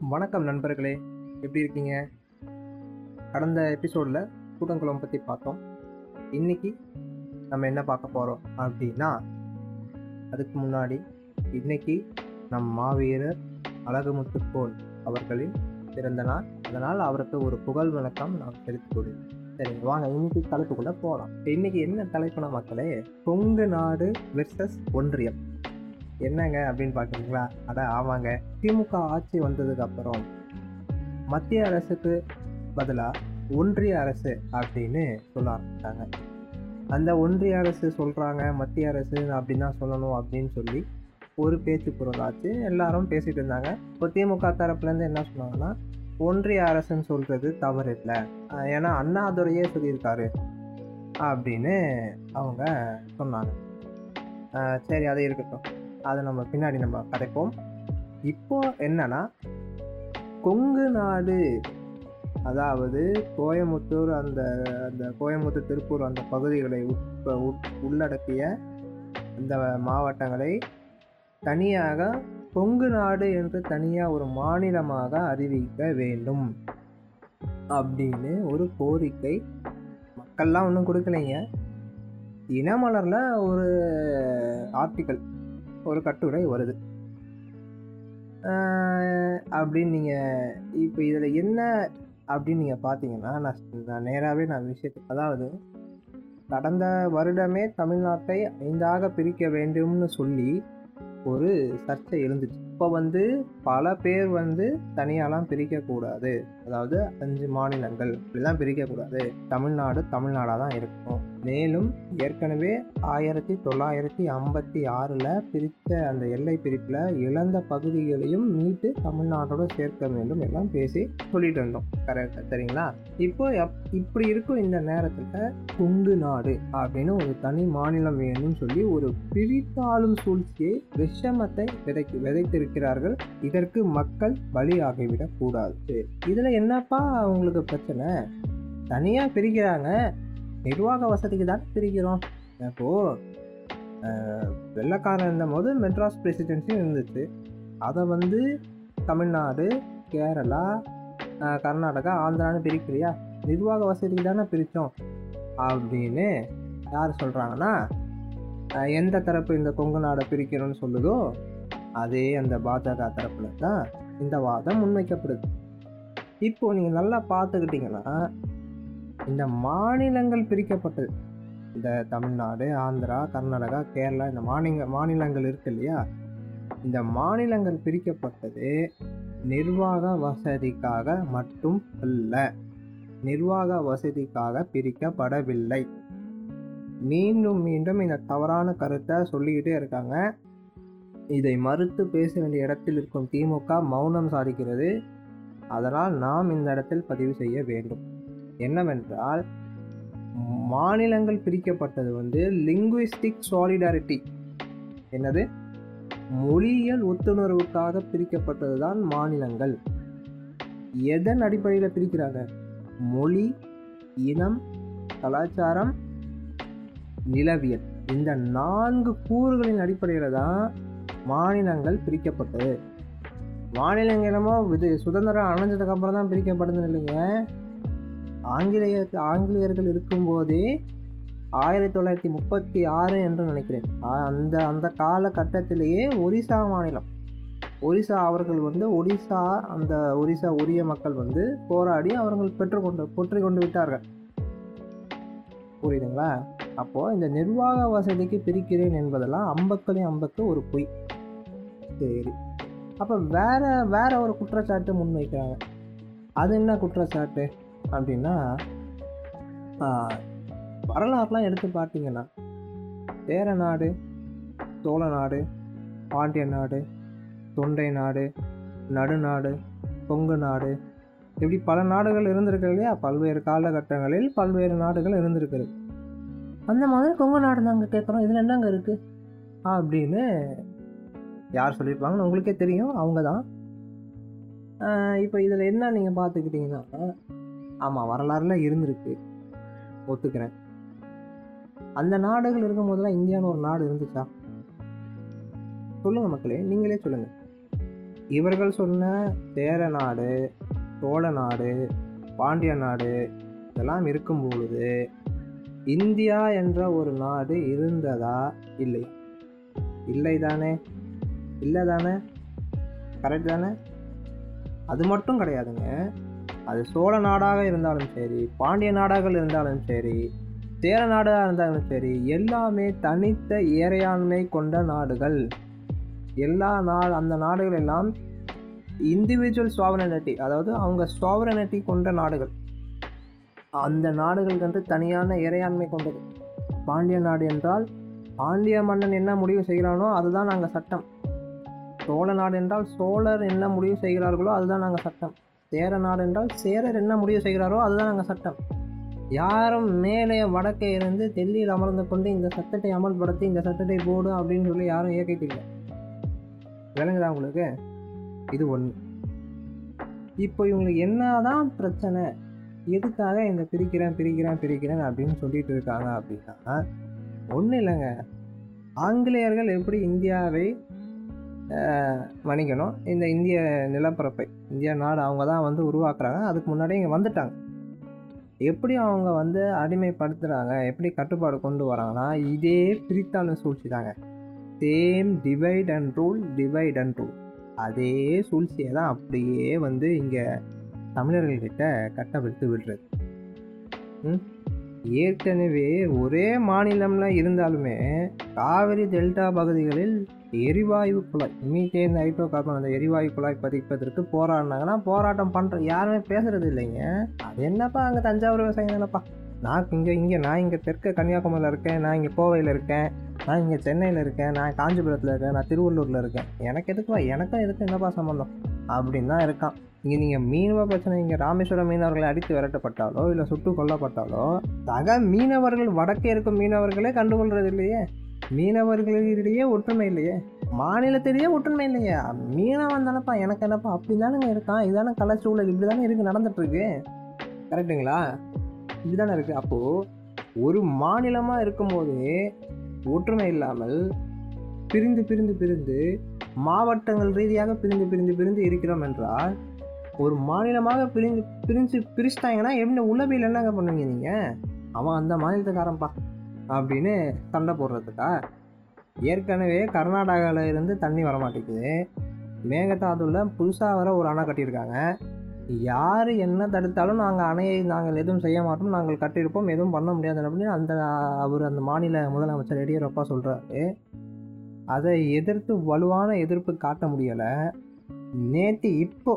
வணக்கம் நண்பர்களே எப்படி இருக்கீங்க? கடந்த எபிசோடில் கூட்டங்குளம் பற்றி பார்த்தோம். இன்னைக்கு நம்ம என்ன பார்க்க போகிறோம் அப்படின்னா அதுக்கு முன்னாடி இன்றைக்கி நம் மாவீரர் அழகுமுத்துக்கோன் அவர்களின் பிறந்த நாள். அதனால் அவருக்கு ஒரு புகழ் வணக்கம் நாம் தெரிவித்துக் சரிங்க வாங்க இன்னைக்கு தலைப்புக்குள்ளே போகலாம் இன்னைக்கு என்ன தலைப்புன மக்களே கொங்கு நாடு வெர்சஸ் ஒன்றியம். என்னங்க அப்படின்னு பார்க்குறீங்களா? அட ஆமாங்க. திமுக ஆட்சி வந்ததுக்கு அப்புறம் மத்திய அரசுக்கு பதிலாக ஒன்றிய அரசு அப்படின்னு சொல்ல ஆரம்பிச்சாங்க அந்த ஒன்றிய அரசு சொல்கிறாங்க மத்திய அரசு அப்படின்னு தான் சொல்லணும் அப்படின்னு சொல்லி ஒரு பேச்சு பொருளாச்சு எல்லாரும் பேசிட்டு இருந்தாங்க. இப்போ திமுக தரப்புலேருந்து என்ன சொன்னாங்கன்னா ஒன்றிய அரசுன்னு சொல்கிறது தவறு இல்லை. ஏன்னா அண்ணாதுரையே சொல்லியிருக்காரு அப்படின்னு அவங்க சொன்னாங்க. சரி அது இருக்கட்டும். அதை நம்ம பின்னாடி நம்ம கதைப்போம். இப்போ என்னன்னா கொங்கு நாடு அதாவது கோயமுத்தூர் அந்த அந்த கோயமுத்தூர் திருப்பூர் அந்த பகுதிகளை உட்ப உட்- உள்ளடக்கிய அந்த மாவட்டங்களை தனியாக கொங்கு நாடு என்று தனியாக ஒரு மாநிலமாக அறிவிக்க வேண்டும் அப்படின்னு ஒரு கோரிக்கை. மக்கள்லாம் ஒன்றும் கொடுக்கலைங்க. இனமலரில் ஒரு ஆர்டிக்கல் ஒரு கட்டுரை வருது. அப்படின்னு நீங்கள் இப்போ இதில் என்ன அப்படின்னு நீங்கள் பார்த்தீங்கன்னா நான் நான் நேராகவே நான் விஷயத்துக்கு அதாவது கடந்த வருடமே தமிழ்நாட்டை ஐந்தாக பிரிக்க வேண்டும்னு சொல்லி ஒரு சர்ச்சை எழுந்துச்சு. இப்போ வந்து பல பேர் வந்து தனியாலாம் பிரிக்கக்கூடாது. அதாவது அஞ்சு மாநிலங்கள் இப்படிலாம் பிரிக்கக்கூடாது. தமிழ்நாடு தமிழ்நாடாக தான் இருக்கும். மேலும் ஏற்கனவே ஆயிரத்தி தொள்ளாயிரத்தி ஐம்பத்தி ஆறில் பிரித்த அந்த எல்லை பிரிப்பில் இழந்த பகுதிகளையும் மீட்டு தமிழ்நாட்டோட சேர்க்க வேண்டும் எல்லாம் பேசி சொல்லிட்டு இருந்தோம். கரெக்டாக சரிங்களா? இப்போ இப்படி இருக்கும் இந்த நேரத்தில் கொங்கு நாடு அப்படின்னு ஒரு தனி மாநிலம் வேணும்னு சொல்லி ஒரு பிரித்தாளும் சூழ்ச்சியை விஷமத்தை விதைக்கு இருக்கிறார்கள். இதற்கு மக்கள் பலியாகிவிடக் கூடாது. இதில் என்னப்பா அவங்களுக்கு பிரச்சனை? தனியாக பிரிக்கிறாங்க. நிர்வாக வசதிக்கு தான் பிரிக்கிறோம். அப்போ வெள்ளக்காரன் வெள்ளைக்காரன் இருந்தபோது மெட்ராஸ் பிரசிடென்சி இருந்துச்சு. அதை வந்து தமிழ்நாடு கேரளா கர்நாடகா ஆந்திரான்னு பிரிக்கிறியா நிர்வாக வசதிக்கு தானே பிரித்தோம். அப்படின்னு யார் சொல்கிறாங்கன்னா எந்த தரப்பு இந்த கொங்கு நாடை பிரிக்கணும்னு சொல்லுதோ அதே அந்த பாஜக தரப்புல தான் இந்த வாதம் முன்வைக்கப்படுது. இப்போ நீங்கள் நல்லா பார்த்துக்கிட்டிங்கன்னா இந்த மாநிலங்கள் பிரிக்கப்பட்டது. இந்த தமிழ்நாடு ஆந்திரா கர்நாடகா கேரளா இந்த மாநில மாநிலங்கள் இருக்கு இல்லையா? இந்த மாநிலங்கள் பிரிக்கப்பட்டது நிர்வாக வசதிக்காக மட்டும் அல்ல. நிர்வாக வசதிக்காக பிரிக்கப்படவில்லை. மீண்டும் மீண்டும் இந்த தவறான கருத்தை சொல்லிக்கிட்டே இருக்காங்க. இதை மறுத்து பேச வேண்டிய இடத்தில் இருக்கும் திமுக மௌனம் சாதிக்கிறது. அதனால் நாம் இந்த இடத்தில் பதிவு செய்ய வேண்டும். என்னவென்றால் மாநிலங்கள் பிரிக்கப்பட்டது வந்து லிங்குவிஸ்டிக் சாலிடாரிட்டி என்னது? மொழியியல் ஒத்துணர்வுக்காக பிரிக்கப்பட்டது தான் மாநிலங்கள். எதன் அடிப்படையில் பிரிக்கிறாங்க? மொழி இனம் கலாச்சாரம் நிலவியல். இந்த நான்கு கூறுகளின் அடிப்படையில் தான் மாநிலங்கள் பிரிக்கப்பட்டது. மாநிலங்களமோ இது சுதந்திரம் அணைஞ்சதுக்கப்புறம் தான் பிரிக்கப்படுதுன்னு இல்லைங்க. ஆங்கிலேய ஆங்கிலேயர்கள் இருக்கும்போதே ஆயிரத்தி தொள்ளாயிரத்தி முப்பத்தி ஆறு என்று நினைக்கிறேன். அந்த அந்த காலகட்டத்திலேயே ஒரிசா மாநிலம். ஒரிசா அவர்கள் வந்து ஒடிசா அந்த ஒரிசா உரிய மக்கள் வந்து போராடி அவர்கள் பெற்றுக்கொண்டு பொற்றி கொண்டு விட்டார்கள். புரியுதுங்களா? அப்போது இந்த நிர்வாக வசதிக்கு பிரிக்கிறேன் என்பதெல்லாம் அம்பக்களே அம்பக்கு ஒரு பொய். சரி அப்போ வேற வேற ஒரு குற்றச்சாட்டு முன்வைக்கிறாங்க அது என்ன குற்றச்சாட்டு அப்படின்னா வரலாறுலாம் எடுத்து பார்த்தீங்கன்னா சேர நாடு சோழ நாடு பாண்டிய நாடு தொண்டை நாடு நடுநாடு கொங்கு நாடு இப்படி பல நாடுகள் இருந்திருக்கு இல்லையா? பல்வேறு காலகட்டங்களில் பல்வேறு நாடுகள் இருந்திருக்குது அந்த மாதிரி கொங்கு நாடு நாங்கள் கேட்குறோம். இதில் என்னங்க இருக்குது அப்படின்னு யார் சொல்லியிருப்பாங்கன்னு உங்களுக்கே தெரியும் அவங்க தான். இப்போ இதில் என்ன நீங்கள் பார்த்துக்கிட்டிங்கன்னா ஆமாம் வரலாறுல இருந்திருக்கு. ஒத்துக்கிறேன். அந்த நாடுகள் இருக்கும் போதெல்லாம் இந்தியான்னு ஒரு நாடு இருந்துச்சா? சொல்லுங்கள் மக்களே நீங்களே சொல்லுங்கள் இவர்கள் சொன்ன சேர நாடு சோழ நாடு பாண்டிய நாடு இதெல்லாம் இருக்கும் பொழுது இந்தியா என்ற ஒரு நாடு இருந்ததா? இல்லை. இல்லை தானே. இல்லை தானே கரெக்ட் தானே? அது மட்டும் கிடையாதுங்க. அது சோழ நாடாக இருந்தாலும் சரி பாண்டிய நாடாக இருந்தாலும் சரி சேர நாடாக இருந்தாலும் சரி எல்லாமே தனித்த இறையாண்மை கொண்ட நாடுகள். எல்லா நாடு அந்த நாடுகள் எல்லாம் இண்டிவிஜுவல் சாவரனிட்டி அதாவது அவங்க சாவரனிட்டி கொண்ட நாடுகள். அந்த நாடுகள் வந்து தனியான இறையாண்மை கொண்டது. பாண்டிய நாடு என்றால் பாண்டிய மன்னன் என்ன முடிவு செய்கிறானோ அதுதான் நாங்கள் சட்டம். சோழ நாடு என்றால் சோழர் என்ன முடிவு செய்கிறார்களோ அதுதான் நாங்கள் சட்டம். சேர நாடு என்றால் சேரர் என்ன முடிவு செய்கிறாரோ அதுதான் நாங்கள் சட்டம். யாரும் மேலே வடக்கே இருந்து டெல்லியில் அமர்ந்து கொண்டு இந்த சட்டத்தை அமல்படுத்தி இந்த சட்டத்தை போடு அப்படின்னு சொல்லி யாரும் இயக்கிட்டில்லை விளங்குதா உங்களுக்கு? இது ஒன்று இப்போ இவங்களுக்கு என்னதான் பிரச்சனை? எதுக்காக இந்த பிரிக்கிறேன் பிரிக்கிறேன் பிரிக்கிறேன் அப்படின்னு சொல்லிட்டு இருக்காங்க அப்படின்னா ஒன்றும் இல்லைங்க. ஆங்கிலேயர்கள் எப்படி இந்தியாவை மன்னிக்கணும் இந்த இந்திய நிலப்பரப்பை இந்திய நாடு அவங்க தான் வந்து உருவாக்குறாங்க. அதுக்கு முன்னாடி இங்கே வந்துட்டாங்க. எப்படி அவங்க வந்து அடிமைப்படுத்துகிறாங்க எப்படி கட்டுப்பாடு கொண்டு வராங்கன்னா இதே பிரித்தாளும் சூழ்ச்சி தாங்க. Same divide and rule divide and rule அதே சூழ்ச்சியை தான் அப்படியே வந்து இங்கே தமிழர்கள்கிட்ட கட்டவிழ்த்து விடுறது. ம்? ஏற்கனவே ஒரே மாநிலம்ல இருந்தாலுமே காவிரி டெல்டா பகுதிகளில் எரிவாயு குழாய் மீத்தேன் ஹைட்ரோ கார்பன் அந்த எரிவாயு குழாய் பதிப்பதற்கு போராடினாங்கன்னா போராட்டம் பண்ணுற யாருமே பேசுறது இல்லைங்க. அது என்னப்பா அங்கே தஞ்சாவூர் விவசாயம் தானப்பா? நான் இங்கே இங்கே நான் இங்கே தெற்க கன்னியாகுமரியில் இருக்கேன் நான் இங்கே கோவையில் இருக்கேன் நான் இங்கே சென்னையில் இருக்கேன் நான் காஞ்சிபுரத்தில் இருக்கேன் நான் திருவள்ளூரில் இருக்கேன். எனக்கு எதுக்குப்பா எனக்கும் எதுக்கு என்னப்பா சம்மந்தம் அப்படின்னு தான் இருக்கான். இங்கே நீங்கள் மீனவ பிரச்சனை இங்கே ராமேஸ்வரம் மீனவர்களை அடித்து விரட்டப்பட்டாலோ இல்லை சுட்டு கொல்லப்பட்டாலோ சக மீனவர்கள் வடக்கே இருக்கும் மீனவர்களே கண்டுகொள்றது இல்லையே. மீனவர்களிடையே ஒற்றுமை இல்லையே. மாநிலத்திலேயே ஒற்றுமை இல்லையே. மீனவன் தானப்பா எனக்கு என்னப்பா அப்படி தானேங்க இருக்கான். இதானே கலாச்சூழல் இப்படி தானே இருக்குது நடந்துட்டுருக்கு. கரெக்டுங்களா இப்படிதானே இருக்குது அப்போது ஒரு மாநிலமாக இருக்கும்போது ஒற்றுமை இல்லாமல் பிரிந்து பிரிந்து பிரிந்து மாவட்டங்கள் ரீதியாக பிரிந்து பிரிந்து பிரிந்து இருக்கிறோம் என்றால் ஒரு மாநிலமாக பிரிஞ்சு பிரிஞ்சு பிரிச்சிட்டாங்கன்னா எப்படி உளவியல் என்னங்க பண்ணுவீங்க நீங்கள் அவன் அந்த மாநிலத்துக்காரன்ப்பா அப்படின்னு சண்டை போடுறதுக்கா? ஏற்கனவே கர்நாடகாவில் இருந்து தண்ணி வர மாட்டேங்குது. மேகதாதுவில் புதுசாக வர ஒரு அணை கட்டியிருக்காங்க. யார் என்ன தடுத்தாலும் நாங்கள் அணையை நாங்கள் எதுவும் செய்ய மாட்டோம். நாங்கள் கட்டியிருப்போம். எதுவும் பண்ண முடியாது அப்படின்னு அந்த அவர் அந்த மாநில முதலமைச்சர் எடியூரப்பா சொல்கிறாரு அதை எதிர்த்து வலுவான எதிர்ப்பு காட்ட முடியலை. நேற்று இப்போ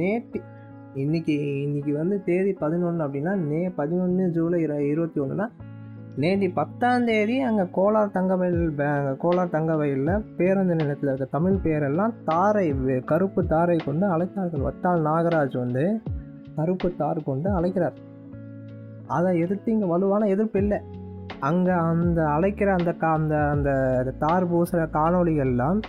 நேற்று இன்னைக்கு இன்னைக்கு வந்து தேதி பதினொன்று அப்படின்னா நே பதினொன்று ஜூலை இரு இருபத்தி ஒன்றுனா நேற்று பத்தாம் தேதி அங்கே கோலார் தங்கவயல் கோலார் தங்கவயலில் பேருந்து நிலையத்தில் இருக்க தமிழ் பேரெல்லாம் தாரை கருப்பு தாரை கொண்டு அழைத்தார்கள். வட்டால் நாகராஜ் வந்து கருப்பு தார் கொண்டு அழைக்கிறார். அதை எதிர்த்து இங்கே வலுவான எதிர்ப்பு இல்லை. அங்கே அந்த அழைக்கிற அந்த கா அந்த அந்த தார் பூசுகிற காணொலிகள்லாம்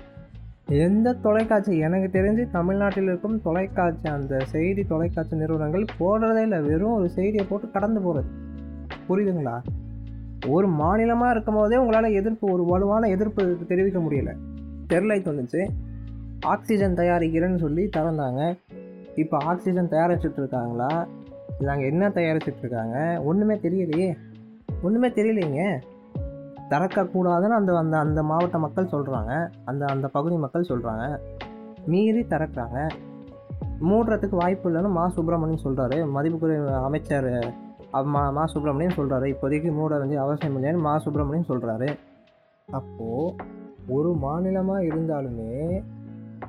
எந்த தொலைக்காட்சி எனக்கு தெரிஞ்சு தமிழ்நாட்டில் இருக்கும் தொலைக்காட்சி அந்த செய்தி தொலைக்காட்சி நிறுவனங்கள் போடுறதே இல்லை. வெறும் ஒரு செய்தியை போட்டு கடந்து போகிறது புரியுதுங்களா? ஒரு மாநிலமாக இருக்கும் போதே உங்களால் எதிர்ப்பு ஒரு வலுவான எதிர்ப்பு தெரிவிக்க முடியல. ஸ்டெர்லைட் வந்துச்சு ஆக்சிஜன் தயாரிக்கிறேன்னு சொல்லி திறந்தாங்க. இப்போ ஆக்சிஜன் தயாரிச்சுட்டு இருக்காங்களா? நாங்கள் என்ன தயாரிச்சுட்டு இருக்காங்க? ஒன்றுமே தெரியலையே. ஒன்றுமே தெரியலைங்க. திறக்கக்கூடாதுன்னு அந்த அந்த அந்த மாவட்ட மக்கள் சொல்கிறாங்க அந்த அந்த பகுதி மக்கள் சொல்கிறாங்க மீறி திறக்கிறாங்க மூடுறதுக்கு வாய்ப்பு இல்லைன்னு மா சுப்பிரமணியன் சொல்கிறாரு மதிப்புக்குரிய அமைச்சர் மா மா சுப்பிரமணியன் சொல்கிறாரு இப்போதைக்கு மூட வேண்டிய அவசியம் இல்லைன்னு மா சுப்பிரமணியன் சொல்கிறாரு அப்போது ஒரு மாநிலமாக இருந்தாலுமே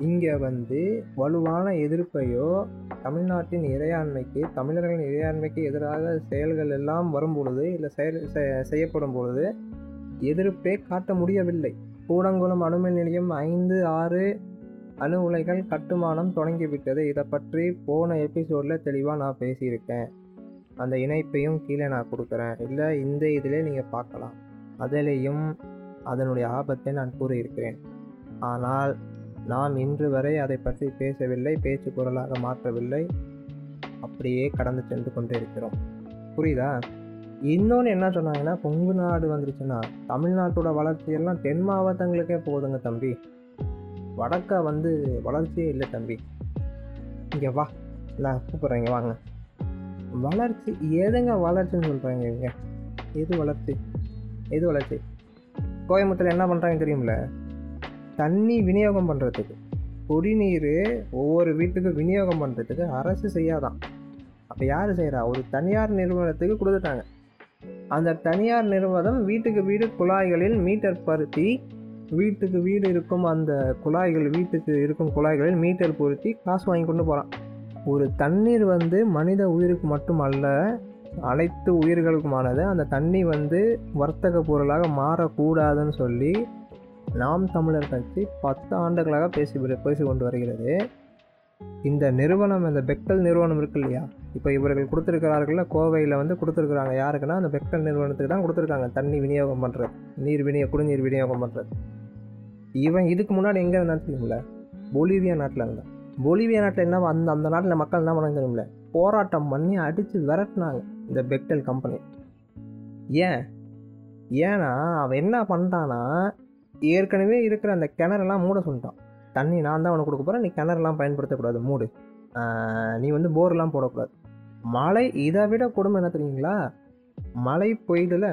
இங்கே வந்து வலுவான எதிர்ப்பையோ தமிழ்நாட்டின் இறையாண்மைக்கு தமிழர்களின் இறையாண்மைக்கு எதிராக செயல்கள் எல்லாம் வரும் பொழுது இல்லை செயல் செ- செய்யப்படும் பொழுது எதிர்ப்பே காட்ட முடியவில்லை. கூடங்குளம் அணுமின் நிலையம் ஐந்து ஆறு அணு உலைகள் கட்டுமானம் தொடங்கிவிட்டது. இதை பற்றி போன எபிசோடில் தெளிவாக நான் பேசியிருக்கேன். அந்த இணைப்பையும் கீழே நான் கொடுக்குறேன். இல்லை இந்த இதிலே நீங்கள் பார்க்கலாம். அதிலேயும் அதனுடைய ஆபத்தை நான் கூறியிருக்கிறேன். ஆனால் நாம் இன்று வரை அதை பற்றி பேசவில்லை பேச்சு குரலாக மாற்றவில்லை. அப்படியே கடந்து சென்று கொண்டே இருக்கிறோம் புரியுதா? இன்னொன்று என்ன சொன்னாங்கன்னா கொங்கு நாடு வந்துருச்சுன்னா தமிழ்நாட்டோட வளர்ச்சியெல்லாம் தென் மாவட்டங்களுக்கே போதுங்க தம்பி. வடக்கா வந்து வளர்ச்சியே இல்லை தம்பி. இங்கே வா. நான் கூப்பிட்றேங்க வாங்க. வளர்ச்சி எதுங்க வளர்ச்சின்னு சொல்கிறாங்க இவங்க? எது வளர்ச்சி? எது வளர்ச்சி? கோயம்புத்தூர் என்ன பண்ணுறாங்க தெரியுமில்ல? தண்ணி விநியோகம் பண்ணுறதுக்கு குடிநீர் ஒவ்வொரு வீட்டுக்கும் விநியோகம் பண்ணுறதுக்கு அரசு செய்யாதான். அப்போ யார் செய்கிறா ஒரு தனியார் நிறுவனத்துக்கு கொடுத்துட்டாங்க. அந்த தனியார் நிறுவனம் வீட்டுக்கு வீடு குழாய்களில் மீட்டர் பருத்தி வீட்டுக்கு வீடு இருக்கும் அந்த குழாய்கள் வீட்டுக்கு இருக்கும் குழாய்களில் மீட்டர் பொருத்தி காசு வாங்கி கொண்டு போகிறான் ஒரு தண்ணீர் வந்து மனித உயிருக்கு மட்டுமல்ல அனைத்து உயிர்களுக்குமானது. அந்த தண்ணி வந்து வர்த்தக பொருளாக மாறக்கூடாதுன்னு சொல்லி நாம் தமிழர் கட்சி பத்து ஆண்டுகளாக பேசி பேசி கொண்டு வருகிறது. இந்த நிறுவனம் இந்த பெக்டல் நிறுவனம் இருக்கு இல்லையா? இப்போ இவர்கள் கொடுத்துருக்கிறார்கள்ல கோவையில் வந்து கொடுத்துருக்குறாங்க. யாருக்குன்னா அந்த பெக்டல் நிறுவனத்துக்கு தான் கொடுத்துருக்காங்க. தண்ணி விநியோகம் பண்ணுறது நீர் விநியோக குடிநீர் விநியோகம் பண்ணுறது இவன் இதுக்கு முன்னாடி எங்கே இருந்தான்னு தெரியுமில்ல? பொலிவியா நாட்டில் இருந்தான். பொலிவியா நாட்டில் என்ன அந்த அந்த நாட்டில் மக்கள் என்ன பண்ண தெரியுமில்ல? போராட்டம் பண்ணி அடித்து விரட்டினாங்க இந்த பெக்டல் கம்பெனி ஏன்? ஏன்னா அவன் என்ன பண்ணிட்டான்னா ஏற்கனவே இருக்கிற அந்த கிணறெல்லாம் மூட சொல்லிட்டான். தண்ணி நான் தான் உனக்கு கொடுக்க போகிறேன் நீ கிணறுலாம் பயன்படுத்தக்கூடாது மூடு. நீ வந்து போர்லாம் போடக்கூடாது. மழை இதை விட கொடுமை என்ன தெரியுங்களா? மழை பெய்யுதுல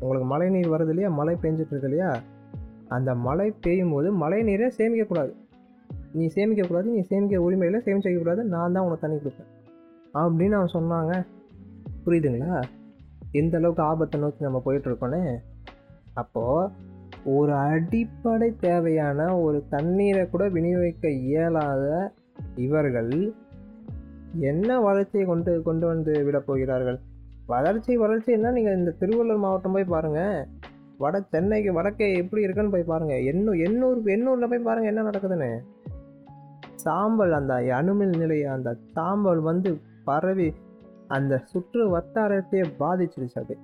உங்களுக்கு மழை நீர் வருது இல்லையா? மழை பெஞ்சிட்டு இருக்கு இல்லையா? அந்த மழை பெய்யும் போது மழை நீரை சேமிக்கக்கூடாது. நீ சேமிக்கக்கூடாது நீ சேமிக்கிற உரிமையில் சேமிச்சு வைக்கக்கூடாது நான் தான் உனக்கு தண்ணி கொடுப்பேன். அப்படின்னு அவன் சொன்னாங்க. புரியுதுங்களா? எந்த அளவுக்கு ஆபத்தை நோக்கி நம்ம போயிட்டுருக்கோன்னு அப்போது ஒரு அடிப்படை தேவையான ஒரு தண்ணீரை கூட விநியோகிக்க இயலாத இவர்கள் என்ன வளர்ச்சியை கொண்டு கொண்டு வந்து விடப் போகிறார்கள்? வளர்ச்சி வளர்ச்சின்னா நீங்கள் இந்த திருவள்ளூர் மாவட்டம் போய் பாருங்கள் வட சென்னைக்கு வடக்கே எப்படி இருக்குன்னு போய் பாருங்கள் எண்ணூர் எண்ணூர் எண்ணூரில் போய் பாருங்கள் என்ன நடக்குதுன்னு. சாம்பல் அந்த அணுமின் நிலைய அந்த சாம்பல் வந்து பரவி அந்த சுற்று வட்டாரத்தையே பாதிச்சிருச்சு அது.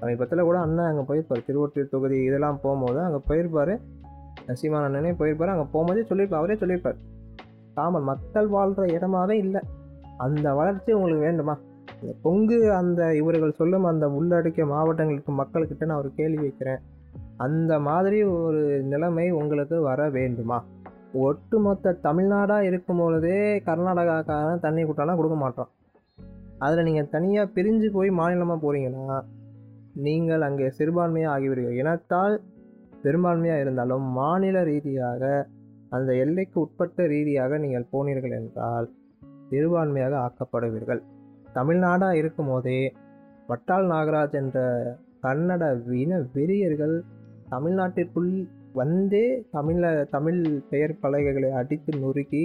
சமீபத்தில் கூட அண்ணன் அங்கே போயிருப்பார் திருவொற்றியூர் தொகுதி இதெல்லாம் போகும்போது அங்கே போயிருப்பார். சீமான் அண்ணனே போயிருப்பார். அங்கே போகும்போதே சொல்லியிருப்பார் அவரே சொல்லியிருப்பார். தாமல் மக்கள் வாழ்கிற இடமாவே இல்லை. அந்த வளர்ச்சி உங்களுக்கு வேண்டுமா? இந்த பொங்கு அந்த இவர்கள் சொல்லும் அந்த உள்ளடக்கிய மாவட்டங்களுக்கு மக்கள்கிட்ட நான் ஒரு கேள்வி வைக்கிறேன். அந்த மாதிரி ஒரு நிலைமை உங்களுக்கு வர வேண்டுமா? ஒட்டுமொத்த தமிழ்நாடாக இருக்கும் பொழுதே கர்நாடகாக்காரன் தண்ணி கொடுத்தாலாம் கொடுக்க மாட்டோம் அதில் நீங்கள் தனியாக பிரிஞ்சு போய் மாநிலமாக போகிறீங்கன்னா நீங்கள் அங்கே சிறுபான்மையாக ஆகிவிடுவீர்கள். இனத்தால் பெரும்பான்மையாக இருந்தாலும் மாநில ரீதியாக அந்த எல்லைக்கு உட்பட்ட ரீதியாக நீங்கள் போனீர்கள் என்றால் சிறுபான்மையாக ஆக்கப்படுவீர்கள். தமிழ்நாடாக இருக்கும் போதே வட்டால் நாகராஜ் என்ற கன்னட வீண வெறியர்கள் தமிழ்நாட்டிற்குள் வந்தே தமிழ தமிழ் பெயர் பலகைகளை அடித்து நொறுக்கி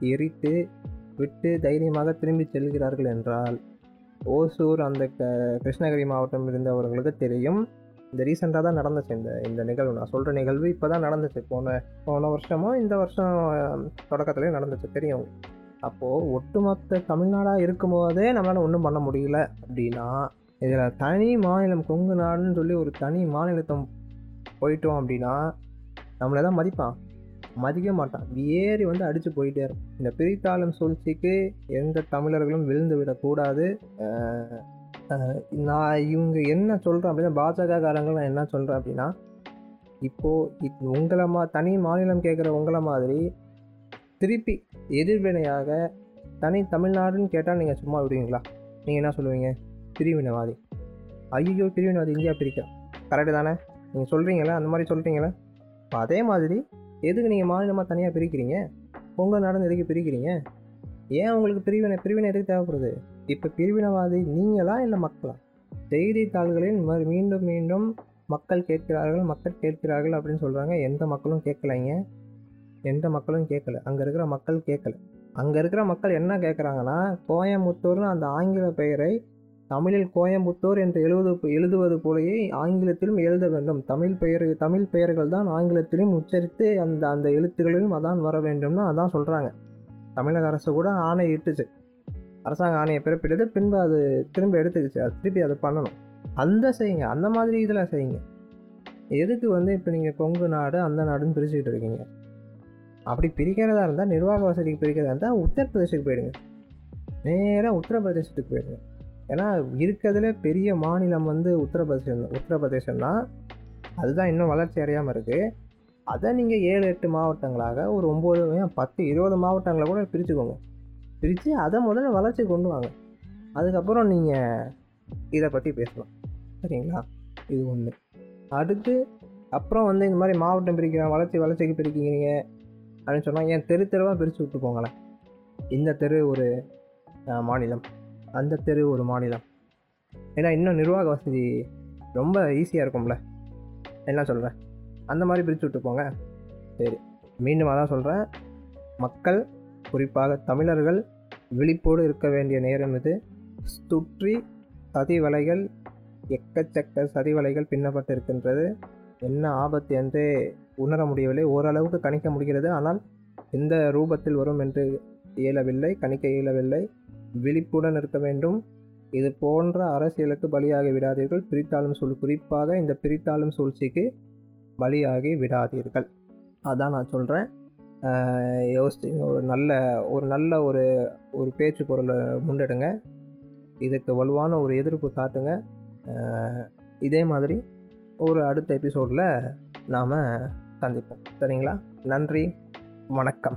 எரித்து விட்டு தைரியமாக திரும்பி செல்கிறார்கள் என்றால் ஓசூர் அந்த க கிருஷ்ணகிரி மாவட்டம் இருந்தவர்களுக்கு தெரியும். இந்த ரீசெண்டாக தான் நடந்துச்சு இந்த இந்த நிகழ்வு. நான் சொல்கிற நிகழ்வு இப்போ தான் நடந்துச்சு. போன போன வருஷமோ இந்த வருஷம் தொடக்கத்துலேயே நடந்துச்சு தெரியும். அப்போது ஒட்டுமொத்த தமிழ்நாடாக இருக்கும்போதே நம்மளால் ஒன்றும் பண்ண முடியல. அப்படின்னா இதில் தனி மாநிலம் கொங்கு நாடுன்னு சொல்லி ஒரு தனி மாநிலத்தை போயிட்டோம் அப்படின்னா நம்மளை தான் மதிப்பான். மதிக்க மாட்டான். ஏறி வந்து அடித்து போயிட்டே இருக்கும். இந்த பிரித்தாளும் சூழ்ச்சிக்கு எந்த தமிழர்களும் விழுந்து விடக்கூடாது. நான் இவங்க என்ன சொல்கிறேன் அப்படின்னா பாஜகக்காரங்க நான் என்ன சொல்கிறேன் அப்படின்னா இப்போது உங்களை மா தனி மாநிலம் கேட்குற உங்களை மாதிரி திருப்பி எதிர்வினையாக தனி தமிழ்நாடுன்னு கேட்டால் நீங்கள் சும்மா விடுவீங்களா? நீங்கள் என்ன சொல்லுவீங்க? பிரிவினைவாதி. ஐயோ பிரிவினைவாதி இந்தியா பிரிக்க கரெக்டு தானே? நீங்கள் சொல்கிறீங்களே அந்த மாதிரி சொல்கிறீங்களே இப்போ அதே மாதிரி எதுக்கு நீங்கள் மாநிலமாக தனியாக பிரிக்கிறீங்க? பொங்கல் நாடுன்னு எதுக்கு பிரிக்கிறீங்க? ஏன் உங்களுக்கு பிரிவினை பிரிவினை எதுக்கு தேவைப்படுது? இப்போ பிரிவினைவாதி நீங்களா இல்லை மக்களா? செய்தித்தாள்களில் மீண்டும் மீண்டும் மக்கள் கேட்கிறார்கள் மக்கள் கேட்கிறார்கள் அப்படின்னு சொல்கிறாங்க எந்த மக்களும் கேட்கலைங்க எந்த மக்களும் கேட்கல. அங்கே இருக்கிற மக்கள் கேட்கல. அங்கே இருக்கிற மக்கள் என்ன கேட்குறாங்கன்னா கோயம்புத்தூர்னு அந்த ஆங்கில பெயரை தமிழில் கோயம்புத்தூர் என்று எழுது எழுதுவது போலவே ஆங்கிலத்திலும் எழுத வேண்டும். தமிழ் பெயர் தமிழ் பெயர்கள் தான் ஆங்கிலத்திலும் உச்சரித்து அந்த அந்த எழுத்துக்களிலும் அதான் வர வேண்டும்னு அதான் சொல்கிறாங்க தமிழக அரசு கூட ஆணை இட்டுச்சு. அரசாங்க ஆணையை பிறப்பிட்டது பின்பு அது திரும்ப எடுத்துக்கிச்சு. அது திருப்பி அதை பண்ணணும். அந்த செய்யுங்க. அந்த மாதிரி இதில் செய்யுங்க. எதுக்கு வந்து இப்போ நீங்கள் கொங்கு நாடு அந்த நாடுன்னு பிரிச்சுக்கிட்டு இருக்கீங்க? அப்படி பிரிக்கிறதா இருந்தால் நிர்வாக வசதிக்கு பிரிக்கிறதா இருந்தால் உத்தரப்பிரதேசத்துக்கு போயிடுங்க. நேராக உத்தரப்பிரதேசத்துக்கு போயிடுங்க. ஏன்னா இருக்கிறதுல பெரிய மாநிலம் வந்து உத்தரப்பிரதேசம் உத்தரப்பிரதேசம் தான் அதுதான் இன்னும் வளர்ச்சி அடையாமல் இருக்குது அதை நீங்கள் ஏழு எட்டு மாவட்டங்களாக ஒரு ஒம்பது ஏன் பத்து இருபது மாவட்டங்களை கூட பிரிச்சுக்கோங்க. பிரித்து அதை முதல்ல வளர்ச்சி கொண்டு வாங்க. அதுக்கப்புறம் நீங்கள் இதை பற்றி பேசலாம். சரிங்களா? இது ஒன்று அடுத்து அப்புறம் வந்து இந்த மாதிரி மாவட்டம் பிரிக்கிறேன் வளர்ச்சி வளர்ச்சிக்கு பிரிக்கிறீங்க அப்படின்னு சொன்னால் ஏன் தெரு தெருவாக பிரித்து விட்டு போங்களேன். இந்த தெரு ஒரு மாநிலம். அந்த தெரு ஒரு மாநிலம் ஏன்னா இன்னும் நிர்வாக வசதி ரொம்ப ஈஸியாக இருக்கும்ல. என்ன சொல்கிறேன் அந்த மாதிரி பிரித்து விட்டு போங்க. சரி. மீண்டும் அதான் சொல்கிறேன் மக்கள் குறிப்பாக தமிழர்கள் விழிப்போடு இருக்க வேண்டிய நேரம் இது. சுற்றி சதிவலைகள் எக்கச்சக்க சதிவலைகள் பின்னப்பட்டு இருக்கின்றது என்ன ஆபத்து என்று உணர முடியவில்லை. ஓரளவுக்கு கணிக்க முடிகிறது. ஆனால் எந்த ரூபத்தில் வரும் என்று இயலவில்லை கணிக்க இயலவில்லை. விழிப்புடன் இருக்க வேண்டும். இது போன்ற அரசியலுக்கு பலியாகி விடாதீர்கள். பிரித்தாளும் சொல் குறிப்பாக இந்த பிரித்தாளும் சூழ்ச்சிக்கு பலியாகி விடாதீர்கள். அதான் நான் சொல்கிறேன் யோசிச்சு ஒரு நல்ல ஒரு நல்ல ஒரு ஒரு பேச்சு பொருளை முன்னெடுங்க. இதுக்கு வலுவான ஒரு எதிர்ப்பு காட்டுங்க. இதே மாதிரி ஒரு அடுத்த எபிசோடில் நாம் சந்திப்போம். சரிங்களா? நன்றி. வணக்கம்.